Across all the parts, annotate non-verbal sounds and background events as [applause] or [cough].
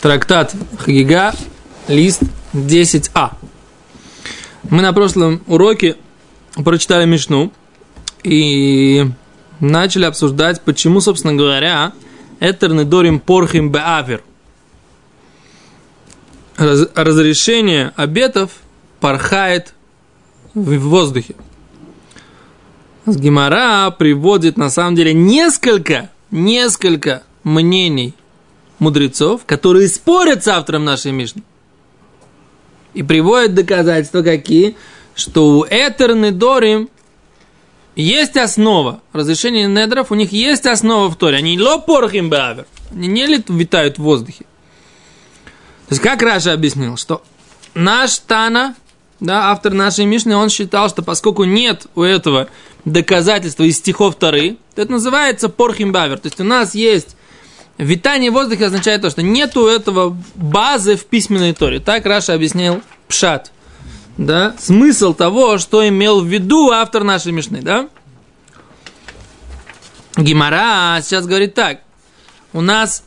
Трактат Хагига, лист 10а. Мы на прошлом уроке прочитали Мишну и начали обсуждать, почему, собственно говоря, Этерны Дорим Порхим Беавер. Раз, разрешение обетов порхает в воздухе. Гимара приводит на самом деле несколько, несколько мнений мудрецов, которые спорят с автором нашей Мишны. И приводят доказательства какие, что у Этерны Дорим есть основа. Разрешение недров, у них есть основа в Торе. Они лопорхим бавер. Они не витают в воздухе. То есть, как Раша объяснил, что наш Тана, да, автор нашей Мишны, он считал, что поскольку нет у этого доказательства из стихов Торы, то это называется порхим бавер. То есть, у нас есть Витание в воздухе означает то, что нету этого базы в письменной торе. Так Раша объяснил Пшат. Да? Смысл того, что имел в виду автор нашей Мишны, да? Гимара сейчас говорит так. У нас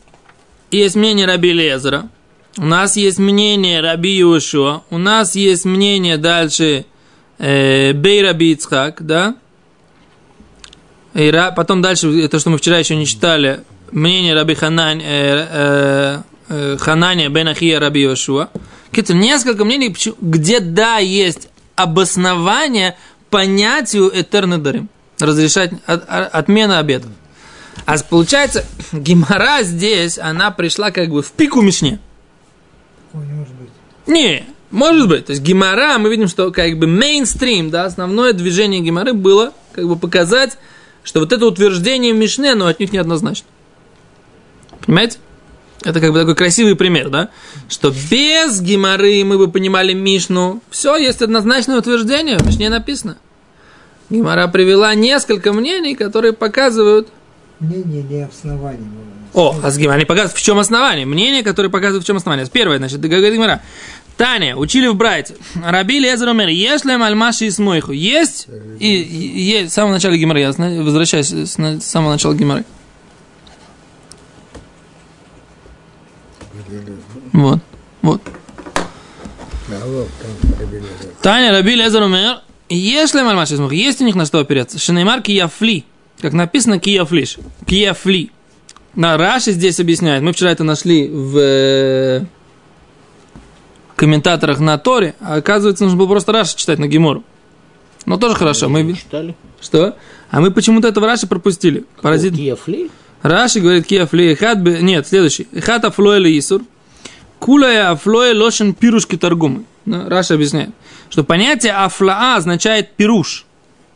есть мнение Раби Лезера, у нас есть мнение Раби Юшуа, у нас есть мнение дальше э, Бей Раби Ицхак, да? И потом дальше, это что мы вчера еще не читали, мнение Раби Ханань, э, э, э, Ханания бен Ахия Раби Йошуа. Несколько мнений, где да, есть обоснование понятию Этернедарим. Разрешать от, отмена обетов. А получается, [coughs] Гимара здесь, она пришла как бы в пику Мишне. Такого не может быть. Не, может быть. То есть Гимара, мы видим, что как бы мейнстрим, да, основное движение Гимары было как бы показать, что вот это утверждение Мишне, оно от них неоднозначно. Понимаете? Это как бы такой красивый пример, да? Что без геморы мы бы понимали Мишну. Все, есть однозначное утверждение, в Мишне написано. Гемора привела несколько мнений, которые показывают... Мнение не основание. О, а с Гимара, они показывают, в чем основание. Мнение, которое показывает, в чем основание. Первое, значит, говорит Гимара. Таня, учили в Брайте. Раби Лезер умер, если альмаши и смойху. Есть, и, и, есть, с самого начала Гимара, я возвращаюсь с самого начала Гимары. Вот. Вот. Таня Раби Лезер умер. Если мальмаш есть у них на что опереться. Шинеймар кияфли. Как написано кияфлиш. Кияфли. На Раши здесь объясняет. Мы вчера это нашли в э, комментаторах на Торе. А оказывается, нужно было просто Раши читать на Гемору. Но тоже хорошо. Мы читали. Что? А мы почему-то этого Раши пропустили. Паразит. Кияфли? Раши говорит кияфли. Хат Нет, следующий. Хат афлоэли исур. Кулая афлоя лошен пирушки торгумы. Ну, Раша объясняет, что понятие афлаа означает пируш,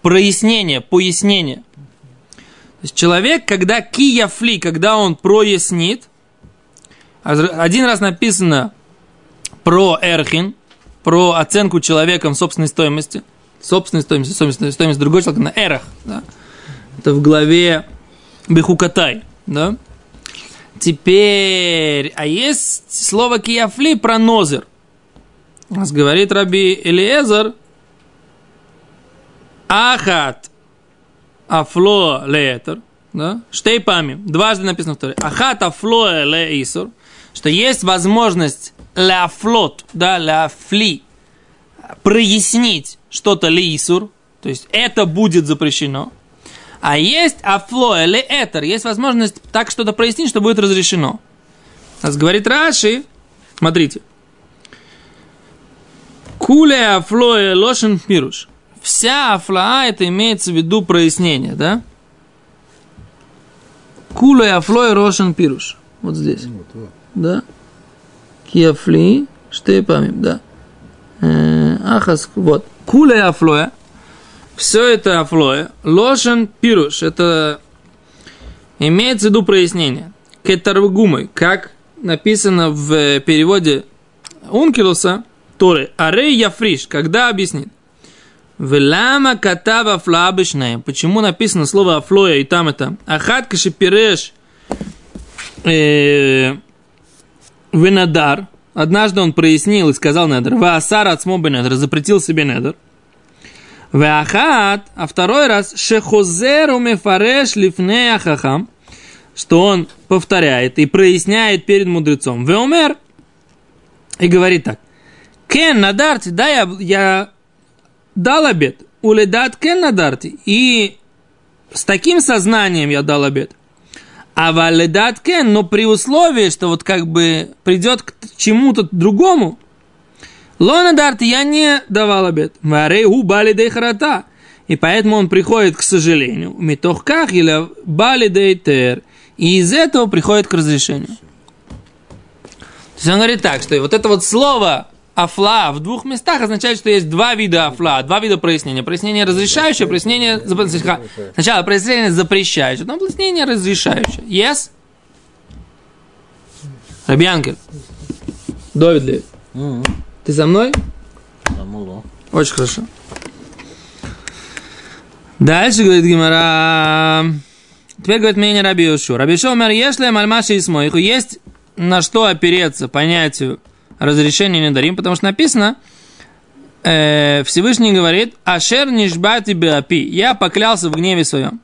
прояснение, пояснение. То есть человек, когда кияфли, когда он прояснит, один раз написано про эрхин, про оценку человеком собственной стоимости, собственной стоимости, стоимость, стоимость другой человека на эрах. Да? Это в главе Бехукатай. Да? Теперь, а есть слово кияфли про нозер. Нас говорит Раби Элиезер, Ахат афло леетер, да? Штейпами, дважды написано в Торе. Ахат афло леисур, что есть возможность ляфлот, да, ляфли, прояснить что-то лейсур, то есть это будет запрещено. А есть афло или этер, есть возможность так что-то прояснить, что будет разрешено. Нас говорит Раши, смотрите. Куле афло лошен пируш. Вся афлаа это имеется в виду прояснение, да? Куле афло рошен пируш. Вот здесь. Вот, вот. Да? Киафли, штепамим, да. Э, ахас, вот. Куле афлоя все это афлоя. Лошен пируш. Это имеется в виду прояснение. Кетаргумы, как написано в переводе Ункилуса, Торы, Арей Яфриш, когда объяснит. Велама катава флабышная. Почему написано слово афлоя и там это? Ахат кашипиреш э, венадар. Однажды он прояснил и сказал недр. Ваасар от недр. Запретил себе недр. Веахат, а второй раз, шехозеру мефареш лифнея хахам, что он повторяет и проясняет перед мудрецом. Веомер и говорит так. Кен надарти, да, я, я дал обед. Уледат кен надарти. И с таким сознанием я дал обед. А валедат кен, но при условии, что вот как бы придет к чему-то другому, Лона Дарт я не давал обед. Варей бали харата. И поэтому он приходит, к сожалению, митохках или бали тер. И из этого приходит к разрешению. То есть он говорит так, что вот это вот слово афла в двух местах означает, что есть два вида афла, два вида прояснения. Прояснение разрешающее, прояснение запрещающее. Сначала прояснение запрещающее, потом прояснение разрешающее. Yes? Рабьянкель. Довид ли? Ты за мной? Очень хорошо. Дальше говорит Гимара. Теперь говорит мнение Раби Йошу. Раби Йошу умер, если мальмаши и смойху, есть на что опереться понятию разрешения не дарим, потому что написано, э, Всевышний говорит, Ашер нишбати беапи, я поклялся в гневе своем.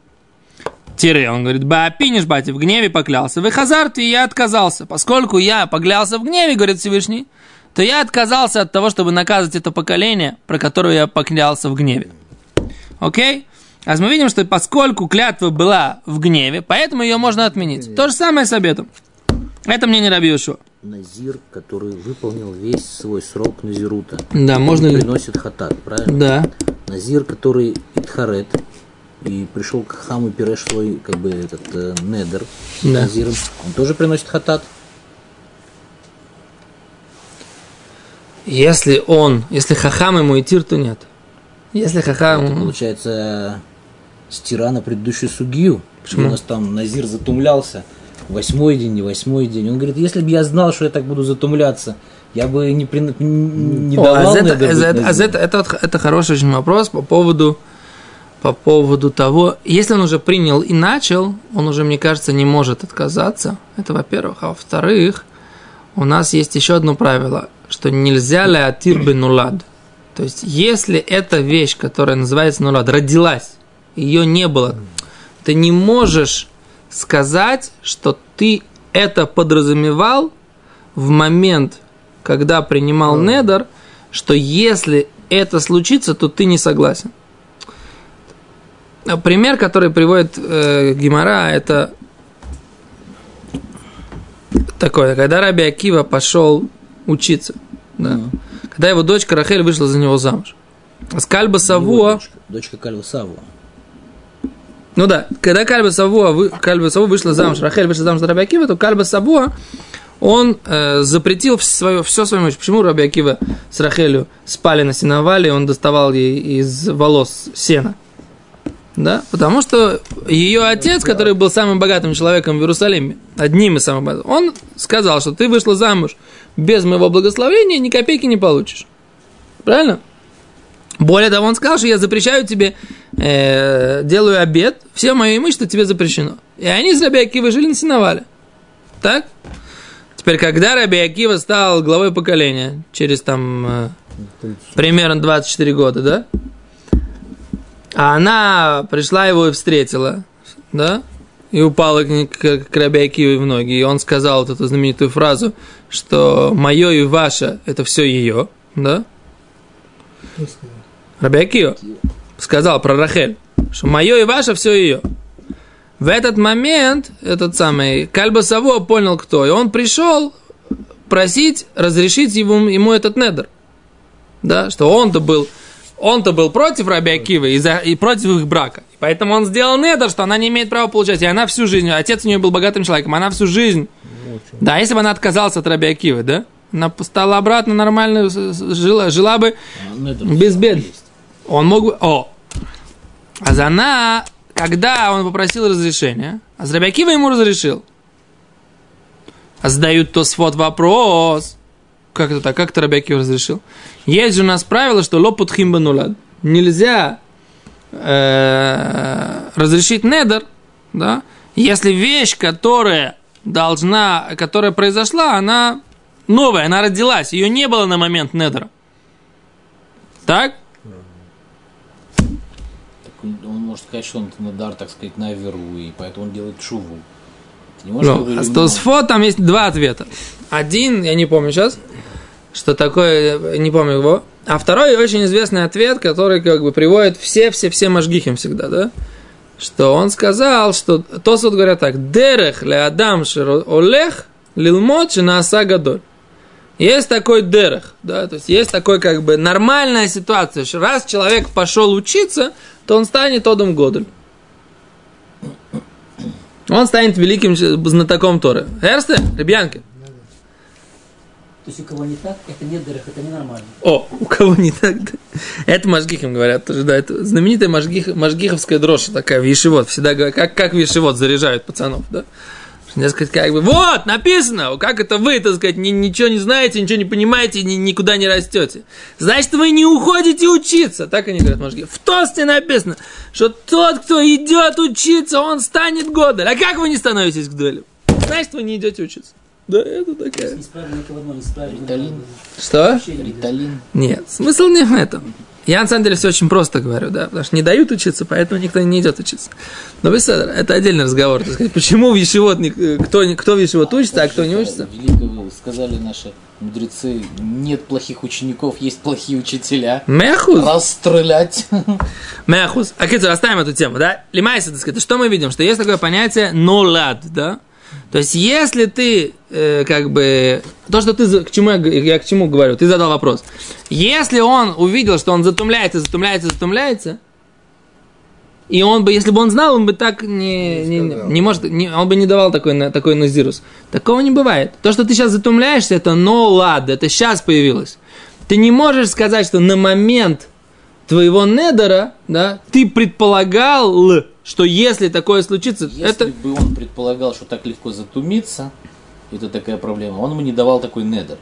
Тире, он говорит, баапи нишбати, в гневе поклялся. Вы хазарт, и я отказался. Поскольку я поклялся в гневе, говорит Всевышний, то я отказался от того, чтобы наказывать это поколение, про которое я поклялся в гневе. Окей? А мы видим, что поскольку клятва была в гневе, поэтому ее можно отменить. То же самое с обетом. Это мне не Раби Йошуа. Назир, который выполнил весь свой срок Назирута. Да, можно ли- приносит хатат, правильно? Да. Назир, который Итхарет, и пришел к хаму Пиреш свой, как бы, этот, э, недер Да. Назиром, он тоже приносит хатат. Если он, если хахам ему идти, то нет. Если хахам... Это получается стира на предыдущую судью. Почему? У нас там Назир затумлялся. Восьмой день, не восьмой день. Он говорит, если бы я знал, что я так буду затумляться, я бы не, при- не О, давал а это, а это, а Назиром». это, это, вот- это хороший очень вопрос по поводу, по поводу того, если он уже принял и начал, он уже, мне кажется, не может отказаться. Это во-первых. А во-вторых, у нас есть еще одно правило, что нельзя ли атир нулад. То есть, если эта вещь, которая называется нулад, родилась, ее не было, ты не можешь сказать, что ты это подразумевал в момент, когда принимал недер, что если это случится, то ты не согласен. Пример, который приводит э, Гимара, это такое, когда Раби Акива пошел учиться, да, когда его дочка Рахель вышла за него замуж. А с Кальба Савуа, Дочка, дочка Кальва Савуа. ну да, когда Кальба Савуа, вы- Кальба Савуа вышла замуж, Рахель вышла замуж за Раби Акива, то Кальба Савуа, он э, запретил свое, все свое имущество. Почему Раби Акива с Рахелью спали на сеновале, он доставал ей из волос сена? Да? Потому что ее отец, который был самым богатым человеком в Иерусалиме, одним из самых богатых, он сказал, что ты вышла замуж без моего благословения, ни копейки не получишь. Правильно? Более того, он сказал, что я запрещаю тебе, э, делаю обед, все мое имущество тебе запрещено. И они с Раби Акивой жили на сеновале. Так? Теперь, когда Раби Акива стал главой поколения, через там э, примерно 24 года, да? А она пришла его и встретила, да? И упала к, к, к Раби в ноги. И он сказал вот эту знаменитую фразу, что мое и ваше – это все ее, да? Кто сказал? Про Рахель, что мое и ваше все ее. В этот момент этот самый Кальба Саво понял, кто, и он пришел просить разрешить ему, ему этот недр. Да, что он-то был, он-то был против Раби Акивы и, за- и против их брака. И поэтому он сделал недр, что она не имеет права получать. И она всю жизнь, отец у нее был богатым человеком, она всю жизнь. Да, если бы она отказалась от Раби Акивы, да, она стала обратно нормально, жила, жила бы это без бед. есть. Он мог бы... О! А Зана, когда он попросил разрешения, а Зрабиакива ему разрешил. А задают то свод вопрос. Как это так? Как это Рабиакива разрешил? Есть же у нас правило, что лопут химбанулад. Нельзя э, разрешить недер, да, если вещь, которая должна, которая произошла, она новая, она родилась, ее не было на момент недера. Так? Так он может сказать, что он надар, так сказать, на веру, и поэтому он делает шуву. Ты не можешь Ну, а с ну, Тосфот там есть два ответа. Один, я не помню сейчас, что такое, э, не помню его. А второй очень известный ответ, который как бы приводит все-все-все мажгихим всегда, да? Что он сказал, что Тосфот говорят так, «Дерех ле адам олех лилмот нааса гадоль». Есть такой дерех, да, то есть есть такой как бы нормальная ситуация, что раз человек пошел учиться, то он станет Одом Годель. Он станет великим знатоком Торы. Эрсте, Ребянки. То есть у кого не так, это не дырах, это ненормально. О, у кого не так? да. Это Машгихим говорят тоже, да, это знаменитая Машгих, Машгиховская дрожь такая в Ешивот. Всегда говорят, как, как в Ешивот заряжают пацанов, да? Дескать, как бы, вот, написано, как это вы, так сказать, ни- ничего не знаете, ничего не понимаете, ни- никуда не растете. Значит, вы не уходите учиться, так они говорят, Машгих. В тосте написано, что тот, кто идет учиться, он станет Годель. А как вы не становитесь Гдолем? Значит, вы не идете учиться. Да, это такая. Риталин. Что? Риталин. Нет, смысл не в этом. Я на самом деле все очень просто говорю, да, потому что не дают учиться, поэтому никто не идет учиться. Но вы это отдельный разговор, так сказать, почему в Ешивот, не- кто, кто в Ешивот учится, а кто не учится. Великого сказали наши мудрецы, нет плохих учеников, есть плохие учителя. Мехуз, Расстрелять. мехуз. А кстати, оставим эту тему, да? Лимайся, так сказать, что мы видим? Что есть такое понятие нолад, да? То есть, если ты, э, как бы, то, что ты, к чему я, я к чему говорю, ты задал вопрос. Если он увидел, что он затумляется, затумляется, затумляется, и он бы, если бы он знал, он бы так не, не, Не не может, не- он бы не давал такой, такой назирус. Такого не бывает. То, что ты сейчас затумляешься, это no лад, это сейчас появилось. Ты не можешь сказать, что на момент твоего недера, да, ты предполагал, что если такое случится, Если это... бы он предполагал, что так легко затумиться, это такая проблема, он ему не давал такой недер.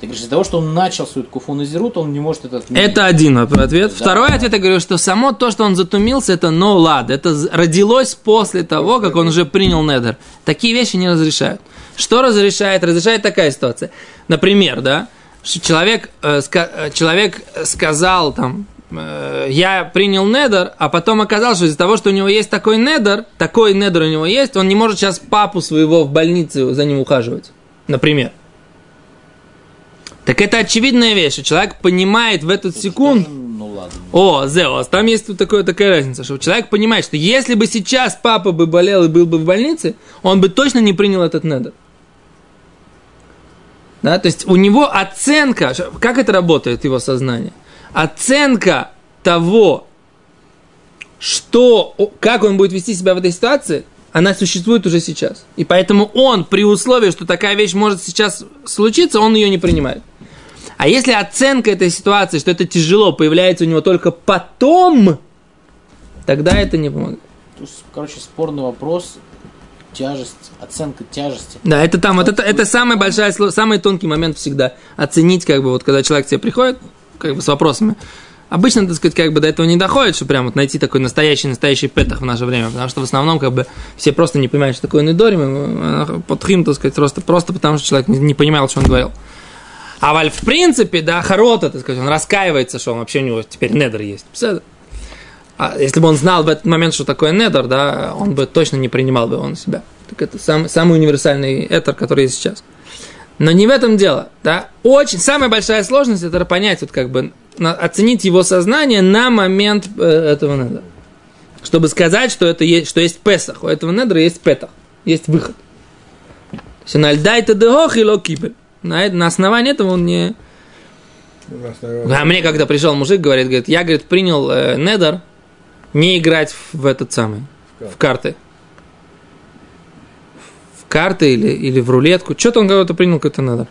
Ты говоришь, из-за того, что он начал свою куфу назирут, он не может это отменить. Это один ответ. Да. Второй ответ, я говорю, что само то, что он затумился, это no лад. Это родилось после того, как он уже принял недер. Такие вещи не разрешают. Что разрешает? Разрешает такая ситуация. Например, да, человек, э, ска- э, человек сказал там, я принял недер, а потом оказалось, что из-за того, что у него есть такой недер, такой недер у него есть, он не может сейчас папу своего в больнице за ним ухаживать. Например. Так это очевидная вещь, человек понимает в этот секунд, Ну ладно. о, Зеос, там есть тут такое, такая разница, что человек понимает, что если бы сейчас папа бы болел и был бы в больнице, он бы точно не принял этот недер. Да, то есть у него оценка, как это работает, его сознание? Оценка того, что, как он будет вести себя в этой ситуации, она существует уже сейчас. И поэтому он, при условии, что такая вещь может сейчас случиться, он ее не принимает. А если оценка этой ситуации, что это тяжело, появляется у него только потом, тогда это не помогает. То есть, короче, спорный вопрос. Тяжесть, оценка тяжести. Да, это там, вот это, это самая большая, самый тонкий момент всегда. Оценить, как бы, вот когда человек к тебе приходит, как бы с вопросами. Обычно, так сказать, как бы до этого не доходит, что прям вот найти такой настоящий, настоящий петах в наше время, потому что в основном, как бы, все просто не понимают, что такое недорим, подхим, так сказать, просто, просто потому что человек не, понимал, что он говорил. А Валь, в принципе, да, Харота, так сказать, он раскаивается, что он вообще у него теперь недер есть. А если бы он знал в этот момент, что такое недер, да, он бы точно не принимал бы его на себя. Так это сам, самый универсальный этер, который есть сейчас. Но не в этом дело, да. Очень, самая большая сложность это понять, вот как бы, оценить его сознание на момент э, этого недера. Чтобы сказать, что это есть, что есть Песах. У этого недера есть Петах, есть выход. То есть он альдайта дегох и ло кибель. На, на основании этого он не... А мне когда пришел мужик, говорит, говорит, я, говорит, принял э, недер не играть в этот самый, в карты. В карты или, или в рулетку. Что-то он кого-то принял какой-то недер.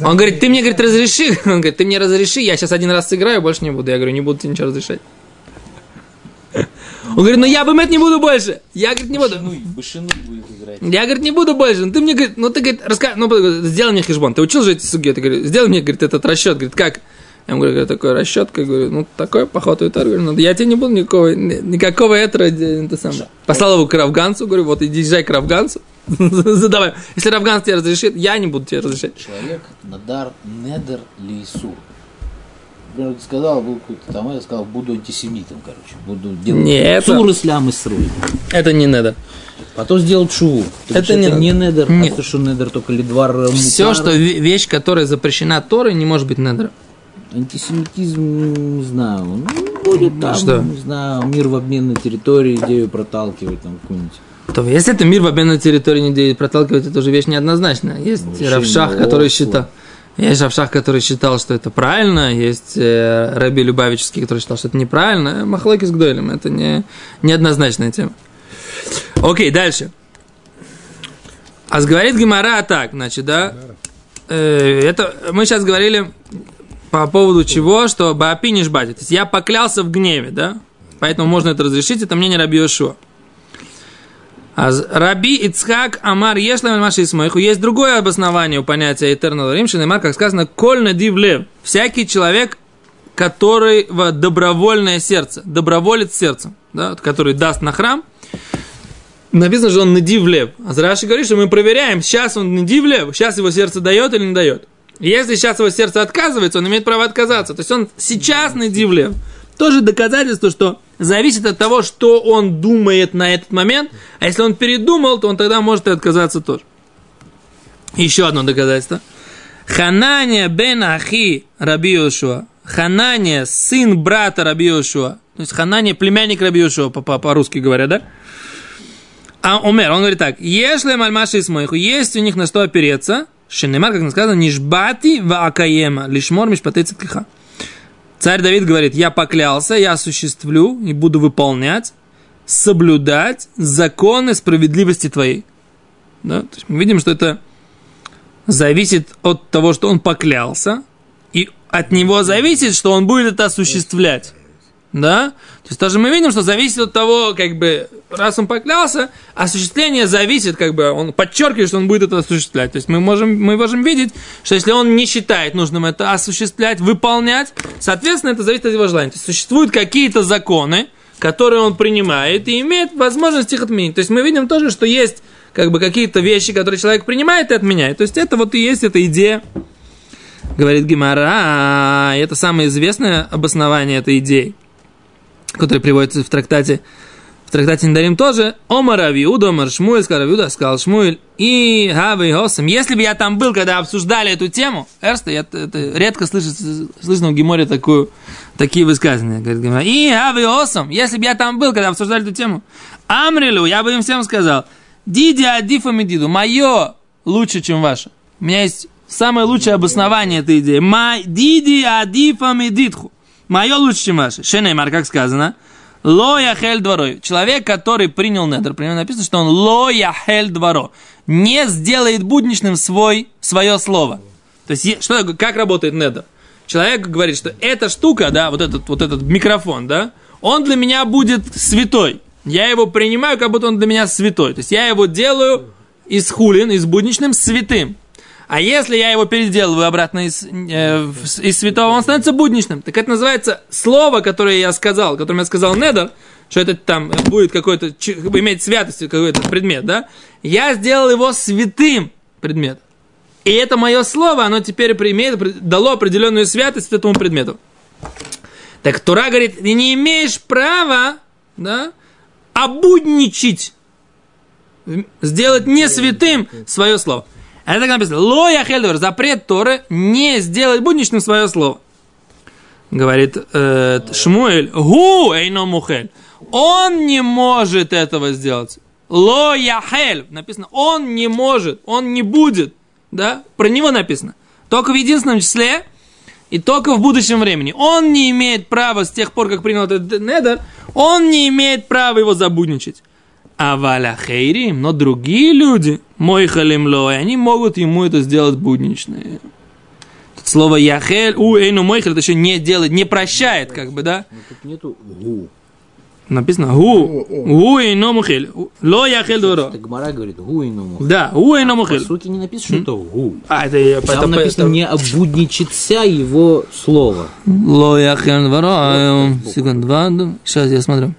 Он говорит, ты мне, говорит, разреши. [laughs] Он говорит, ты мне разреши, я сейчас один раз сыграю, больше не буду. Я говорю, не буду тебе ничего разрешать. Он говорит, ну я бы это не буду больше. Я, говорит, не буду. Бышинуй будет играть. Я, говорит, не буду больше. Ну, ты мне, говорит, ну, ты, говорит, расскажи, ну, сделай мне хижбон. Ты учил же эти суги? Ты, говорит, сделай мне, говорит, этот расчет. Говорит, как? Я ему говорю, такой расчет, как говорю, ну, такой поход и говорю, ну, я тебе не буду никакого, ни- никакого этого, э, это самое. Послал его к Равганцу, говорю, вот иди езжай к Равганцу, [laughs] задавай. Если Равганц тебе разрешит, я не буду тебе разрешать. Человек надар недер лейсу. например, сказал, был какой-то там, я сказал, буду антисемитом, короче. Буду делать Не, это- цур ислам и срой. Это не недер. Потом сделал чуву. Ты Это говоришь, не это не недер, Нет. а то, что недер только лидвар Все, мутар. что ве- вещь, которая запрещена Торой, не может быть недером. Антисемитизм, не знаю, ну, будет там, что? не знаю, мир в обмен на территории, идею проталкивать там какую-нибудь. То если это мир в обмен на территории не делит, проталкивать это уже вещь неоднозначная. Есть Решение Равшах, который считал. Есть Равшах, который считал, что это правильно, есть э, Раби Любавический, который считал, что это неправильно. Махлоки с Гдойлем, это не, неоднозначная тема. Окей, дальше. А говорит Гимара так, значит, да, э, это мы сейчас говорили по поводу чего, что Баапи не жбати. То есть я поклялся в гневе, да, поэтому можно это разрешить, это мнение Раби Йошуа. А Раби Ицхак Амар Ешлем Маши Исмоиху есть другое обоснование у понятия Eternal Rim, Шинемар, как сказано, Коль надив лев. Всякий человек, который в добровольное сердце, доброволец сердцем, да, который даст на храм, написано, что он надив лев. А Раши говорит, что мы проверяем, сейчас он надив лев, сейчас его сердце дает или не дает. Если сейчас его сердце отказывается, он имеет право отказаться. То есть он сейчас надив лев. Тоже доказательство, что зависит от того, что он думает на этот момент. А если он передумал, то он тогда может и отказаться тоже. Еще одно доказательство. Ханания бен Ахи Раби Йошуа. Ханания, сын брата Раби Йошуа. То есть Ханания, племянник Раби Йошуа, по- по- по-русски говоря, да? А Умер, он говорит так. Если мальмаши смойху, есть у них на что опереться, Шинемар, как сказано, нишбати ва акаема, лишмор мишпатей циткиха. Царь Давид говорит, я поклялся, я осуществлю и буду выполнять, соблюдать законы справедливости твоей. Да? То есть мы видим, что это зависит от того, что он поклялся, и от него зависит, что он будет это осуществлять. Да? То есть тоже мы видим, что зависит от того, как бы, раз он поклялся, осуществление зависит, как бы, он подчеркивает, что он будет это осуществлять. То есть мы можем, мы можем видеть, что если он не считает нужным это осуществлять, выполнять, соответственно, это зависит от его желания. То есть существуют какие-то законы, которые он принимает и имеет возможность их отменить. То есть мы видим тоже, что есть как бы какие-то вещи, которые человек принимает и отменяет. То есть это вот и есть эта идея, говорит Гимара, это самое известное обоснование этой идеи который приводится в трактате, трактате Недарим тоже, Омар Авиуда, Омар Шмуэль, сказал Авиуда, сказал Шмуэль, и Хавы Хосам. Если бы я там был, когда обсуждали эту тему, Эрста, я это, редко слышу, слышно в Геморе такую, такие высказывания. Говорит и Хавы Хосам, если бы я там был, когда обсуждали эту тему, Амрилу, я бы им всем сказал, Диди Адифа Медиду, мое лучше, чем ваше. У меня есть самое лучшее обоснование этой идеи. Диди Адифа Медидху. Мое лучше, чем ваше. Шенеймар, как сказано. Ло яхель дворой. Человек, который принял недр, при нем написано, что он ло яхель дворо. Не сделает будничным свой, свое слово. То есть, что, как работает недр? Человек говорит, что эта штука, да, вот этот, вот этот микрофон, да, он для меня будет святой. Я его принимаю, как будто он для меня святой. То есть я его делаю из хулин, из будничным святым. А если я его переделываю обратно из, э, из святого, он становится будничным. Так это называется слово, которое я сказал, которым я сказал недер, что это там будет какой-то, иметь святость какой-то предмет, да? Я сделал его святым предметом. И это мое слово, оно теперь примет, дало определенную святость этому предмету. Так Тура говорит, ты не имеешь права, да, обудничить, сделать не святым свое слово. Это так написано. Ло яхельдвер, запрет Торы не сделать будничным свое слово. Говорит э, Шмуэль, гу эйно мухель. Он не может этого сделать. Ло яхель. Написано, он не может, он не будет. Да? Про него написано. Только в единственном числе и только в будущем времени. Он не имеет права с тех пор, как принял этот недер, он не имеет права его забудничать. А валя хейрим, но другие люди, мой халимлой, они могут ему это сделать будничное. Тут слово яхель, у эйну мойхель, это еще не делает, не прощает, как бы, да? Но тут нету гу. Написано гу, гу эйну мухель, ло яхель. Это Гмара говорит гу и ну мухель. Да, гу эйну По мухель. сути не написано, что это гу. А, это, Там это- написано это- не обудничится его слово. Ло яхель а, э, секунд, два, сейчас я смотрю.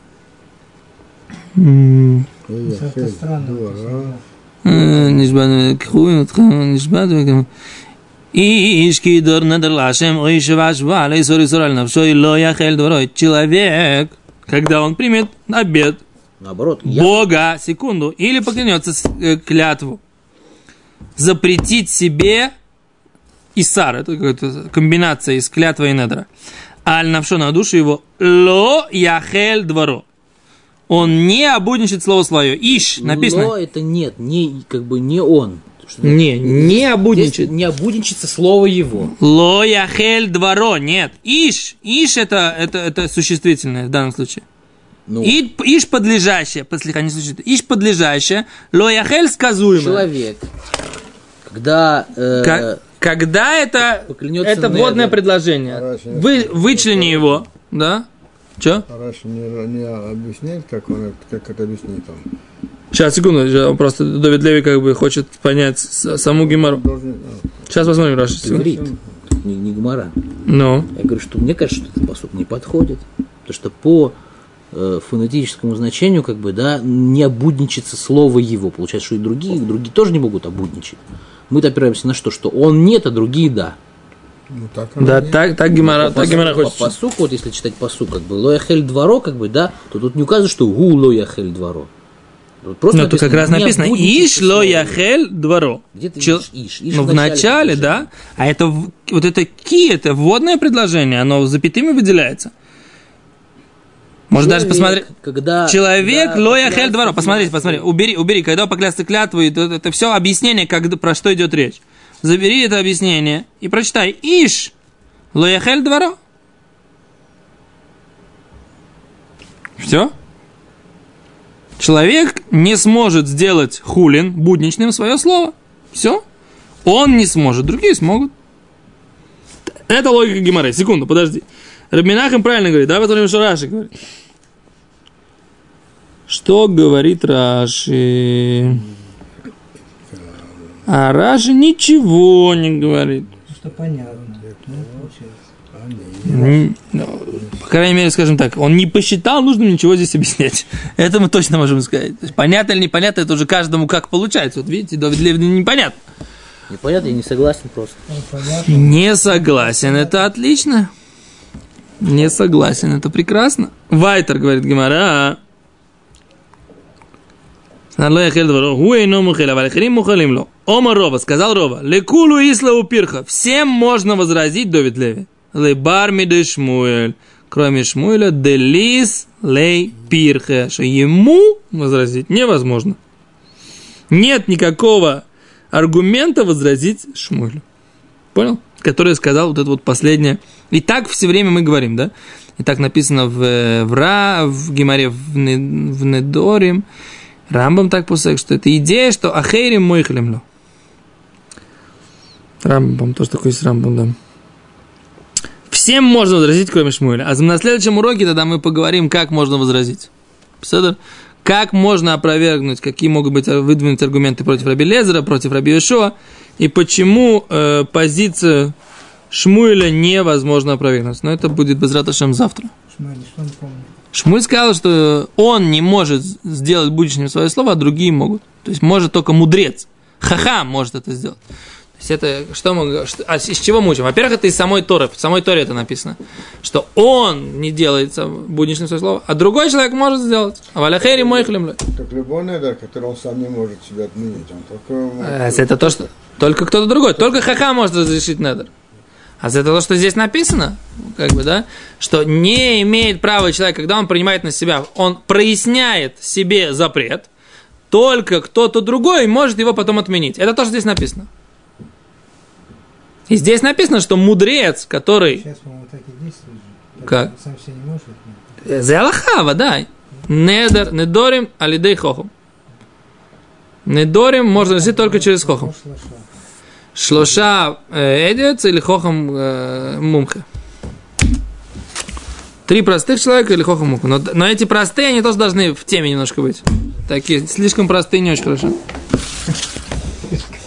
М, Это странно. Нишбат кхуй, нишбат Иш кидор недер лашем, ой шваш валей сори сораль навшой ло яхель дворой. Человек, когда он примет обед Наоборот, я... Бога, секунду, или поклянется э, клятву, запретить себе Исар, это какая-то комбинация из клятвы и недра. Аль навшо на душу его, ло яхель дворо. Он не обудничает слово свое. Иш, написано. Но это нет, не, как бы не он. Не, не Здесь обудничает. не обудничается слово его. Ло яхель дворо, нет. Иш, иш это, это, это существительное в данном случае. Ну, И, иш подлежащее, послегка не существует. Иш подлежащее, ло яхель сказуемое. человек, когда... э, Ка- Когда это, это Недер. вводное предложение, вы вычлени его, да? Че? Раша не, не объясняет, как он как это объяснит он. Сейчас, секунду, просто Давид Леви как бы хочет понять саму Гимару. Сейчас посмотрим, Раша. Иврит, не, не гмара. Ну, Я говорю, что мне кажется, что этот посуд не подходит. Потому что по э, фонетическому значению, как бы, да, не обудничается слово его. Получается, что и другие, другие тоже не могут обудничать. Мы-то опираемся на что? Что он нет, а другие да. Ну так да, и- так, так Гимара, по, так Гимара по, хочет. по посуку, вот если читать посук, как бы лояхель дворо, как бы, да, то тут не указано, что гу лояхель дворо. Тут просто Ну, тут как раз «не написано Иш ло слово его». яхель дворо. Где ты Чел- иш? Иш Ну, в начале, да. А это вот это ки, это вводное предложение, оно запятыми выделяется. Может даже посмотреть. Когда, Человек когда лоя поклялся хель дворо. Посмотрите, посмотри. Убери, убери. Когда поклясться клятвой, это, это все объяснение, как, про что идет речь. Забери это объяснение и прочитай. Иш лоя хель дворо. Все. Человек не сможет сделать хулин будничным свое слово. Все. Он не сможет, другие смогут. Это логика Гимары. Секунду, подожди. Рабинахам правильно говорит, да, посмотрим, что Раши говорит. Что говорит Раши? А Раши ничего не говорит. Что понятно. Ну, По крайней мере, скажем так, он не посчитал нужным ничего здесь объяснять. [laughs] Это мы точно можем сказать. То есть, понятно или непонятно, это уже каждому как получается. Вот видите, Давид Левин непонятно. Непонятно, я не согласен просто. Ну. Не согласен, это отлично. Не согласен, это прекрасно. Вайтер, говорит Гимара. Ома Рова, сказал Рова, лекулу исла упирха, всем можно возразить, Довид Леви. Лейбар миды Шмуэль, кроме Шмуэля, делис лей пирха, что ему возразить невозможно. Нет никакого аргумента возразить Шмуэлю. Понял? Который сказал вот это вот последнее. И так все время мы говорим, да? И так написано в, э, в Ра, в Гимаре, в, в Недорим. Рамбам так пусек, что это идея, что Ахейрим мой хлемлю. Рамбам, тоже такой есть Рамбам, да. Всем можно возразить, кроме Шмуэля. А на следующем уроке тогда мы поговорим, как можно возразить. Седер? Как можно опровергнуть, какие могут быть выдвинуть аргументы против Раби Лезера, против Раби Йошуа, и почему э, позицию Шмуэля невозможно опровергнуть. Но это будет без раташем завтра. Шмали, что он помнит? Шмуль сказал, что он не может сделать будущим свое слово, а другие могут. То есть может только мудрец. Хаха может это сделать. Это что мы, что- а из чего мы учим? Во-первых, это из самой Торы, в самой Торе это написано, что он не делает сам- будничным свое слово, а другой человек может сделать. А валяхери мой хлемлю. Так любой недер, который он сам не может себя отменить, он только... Э, Это то, что только кто-то другой, только хаха может разрешить недер. А это то, что здесь написано, как бы, да, что не имеет права человек, когда он принимает на себя, он проясняет себе запрет, только кто-то другой может его потом отменить. Это то, что здесь написано. И здесь написано, что мудрец, который... Сейчас, по-моему, так и действует же. Так Как? Сам себе не может. За Аллахава, да. Недер, недорим, алидей хохом. Недорим можно разрешить только через хохом. Шлоша э, эдиоц или хохам э, мумхе. Три простых человека или хохам мумхе. Но, но эти простые, они тоже должны в теме немножко быть. Такие, слишком простые, не очень хорошо. [laughs]